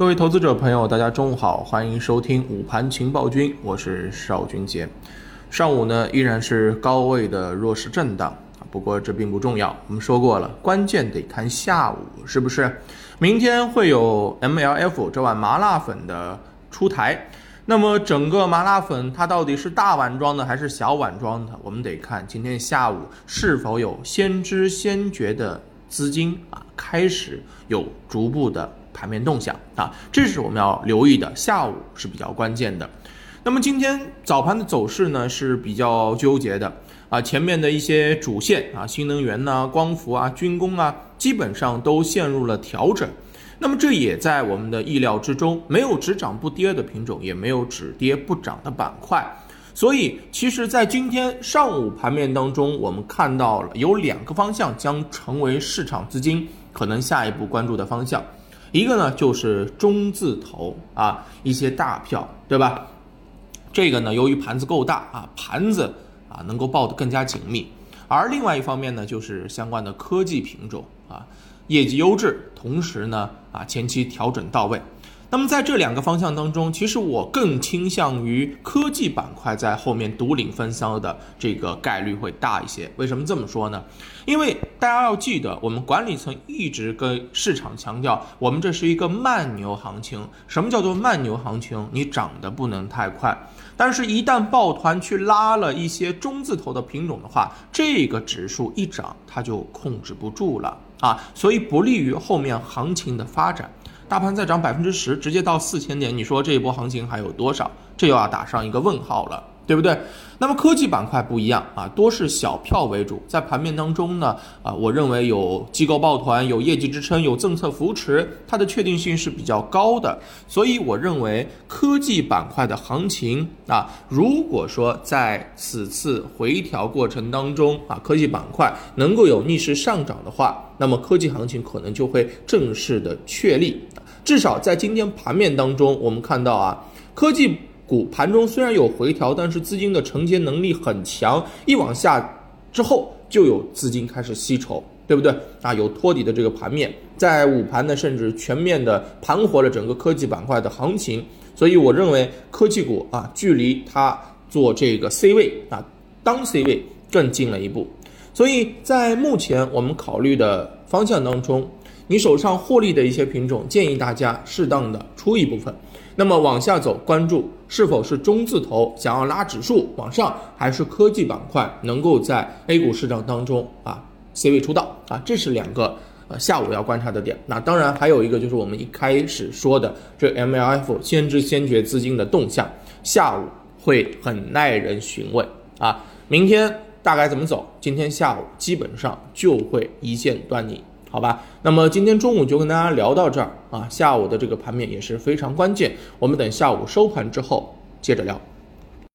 各位投资者朋友，大家中午好，欢迎收听午盘情报君，我是邵军杰。上午呢依然是高位的弱势震荡，不过这并不重要。我们说过了，关键得看下午是不是。明天会有 MLF 这碗麻辣粉的出台，那么整个麻辣粉它到底是大碗装的还是小碗装的，我们得看今天下午是否有先知先觉的资金啊开始有逐步的。盘面动向啊，这是我们要留意的。下午是比较关键的。那么今天早盘的走势呢是比较纠结的啊，前面的一些主线啊，新能源呐、光伏啊、军工啊，基本上都陷入了调整。那么这也在我们的意料之中，没有只涨不跌的品种，也没有只跌不涨的板块。所以，其实，在今天上午盘面当中，我们看到了有两个方向将成为市场资金可能下一步关注的方向。一个呢就是中字头啊，一些大票，对吧？这个呢，由于盘子够大啊，盘子啊能够报得更加紧密。而另外一方面呢，就是相关的科技品种啊，业绩优质，同时呢啊前期调整到位。那么在这两个方向当中，其实我更倾向于科技板块在后面独领风骚的这个概率会大一些。为什么这么说呢？因为大家要记得，我们管理层一直跟市场强调，我们这是一个慢牛行情。什么叫做慢牛行情？你涨得不能太快，但是，一旦抱团去拉了一些中字头的品种的话，这个指数一涨，它就控制不住了啊，所以不利于后面行情的发展。大盘再涨百分之十，直接到四千点，你说这一波行情还有多少？这又要打上一个问号了，对不对？那么科技板块不一样啊，多是小票为主，在盘面当中呢，啊，我认为有机构抱团，有业绩支撑，有政策扶持，它的确定性是比较高的。所以我认为科技板块的行情啊，如果说在此次回调过程当中啊，科技板块能够有逆势上涨的话，那么科技行情可能就会正式的确立。至少在今天盘面当中，我们看到啊，科技。股盘中虽然有回调，但是资金的承接能力很强，一往下之后就有资金开始吸筹，对不对啊？有托底的这个盘面，在午盘呢，甚至全面的盘活了整个科技板块的行情，所以我认为科技股啊，距离它做这个 C 位啊，当 C 位更近了一步。所以在目前我们考虑的方向当中，你手上获利的一些品种，建议大家适当的出一部分。那么往下走，关注是否是中字头想要拉指数往上，还是科技板块能够在 A 股市场当中啊 C 位出道啊，这是两个呃下午要观察的点。那当然还有一个就是我们一开始说的这 MLF 先知先觉资金的动向，下午会很耐人寻味啊。明天大概怎么走？今天下午基本上就会一见端倪。好吧，那么今天中午就跟大家聊到这儿啊，下午的这个盘面也是非常关键，我们等下午收盘之后接着聊。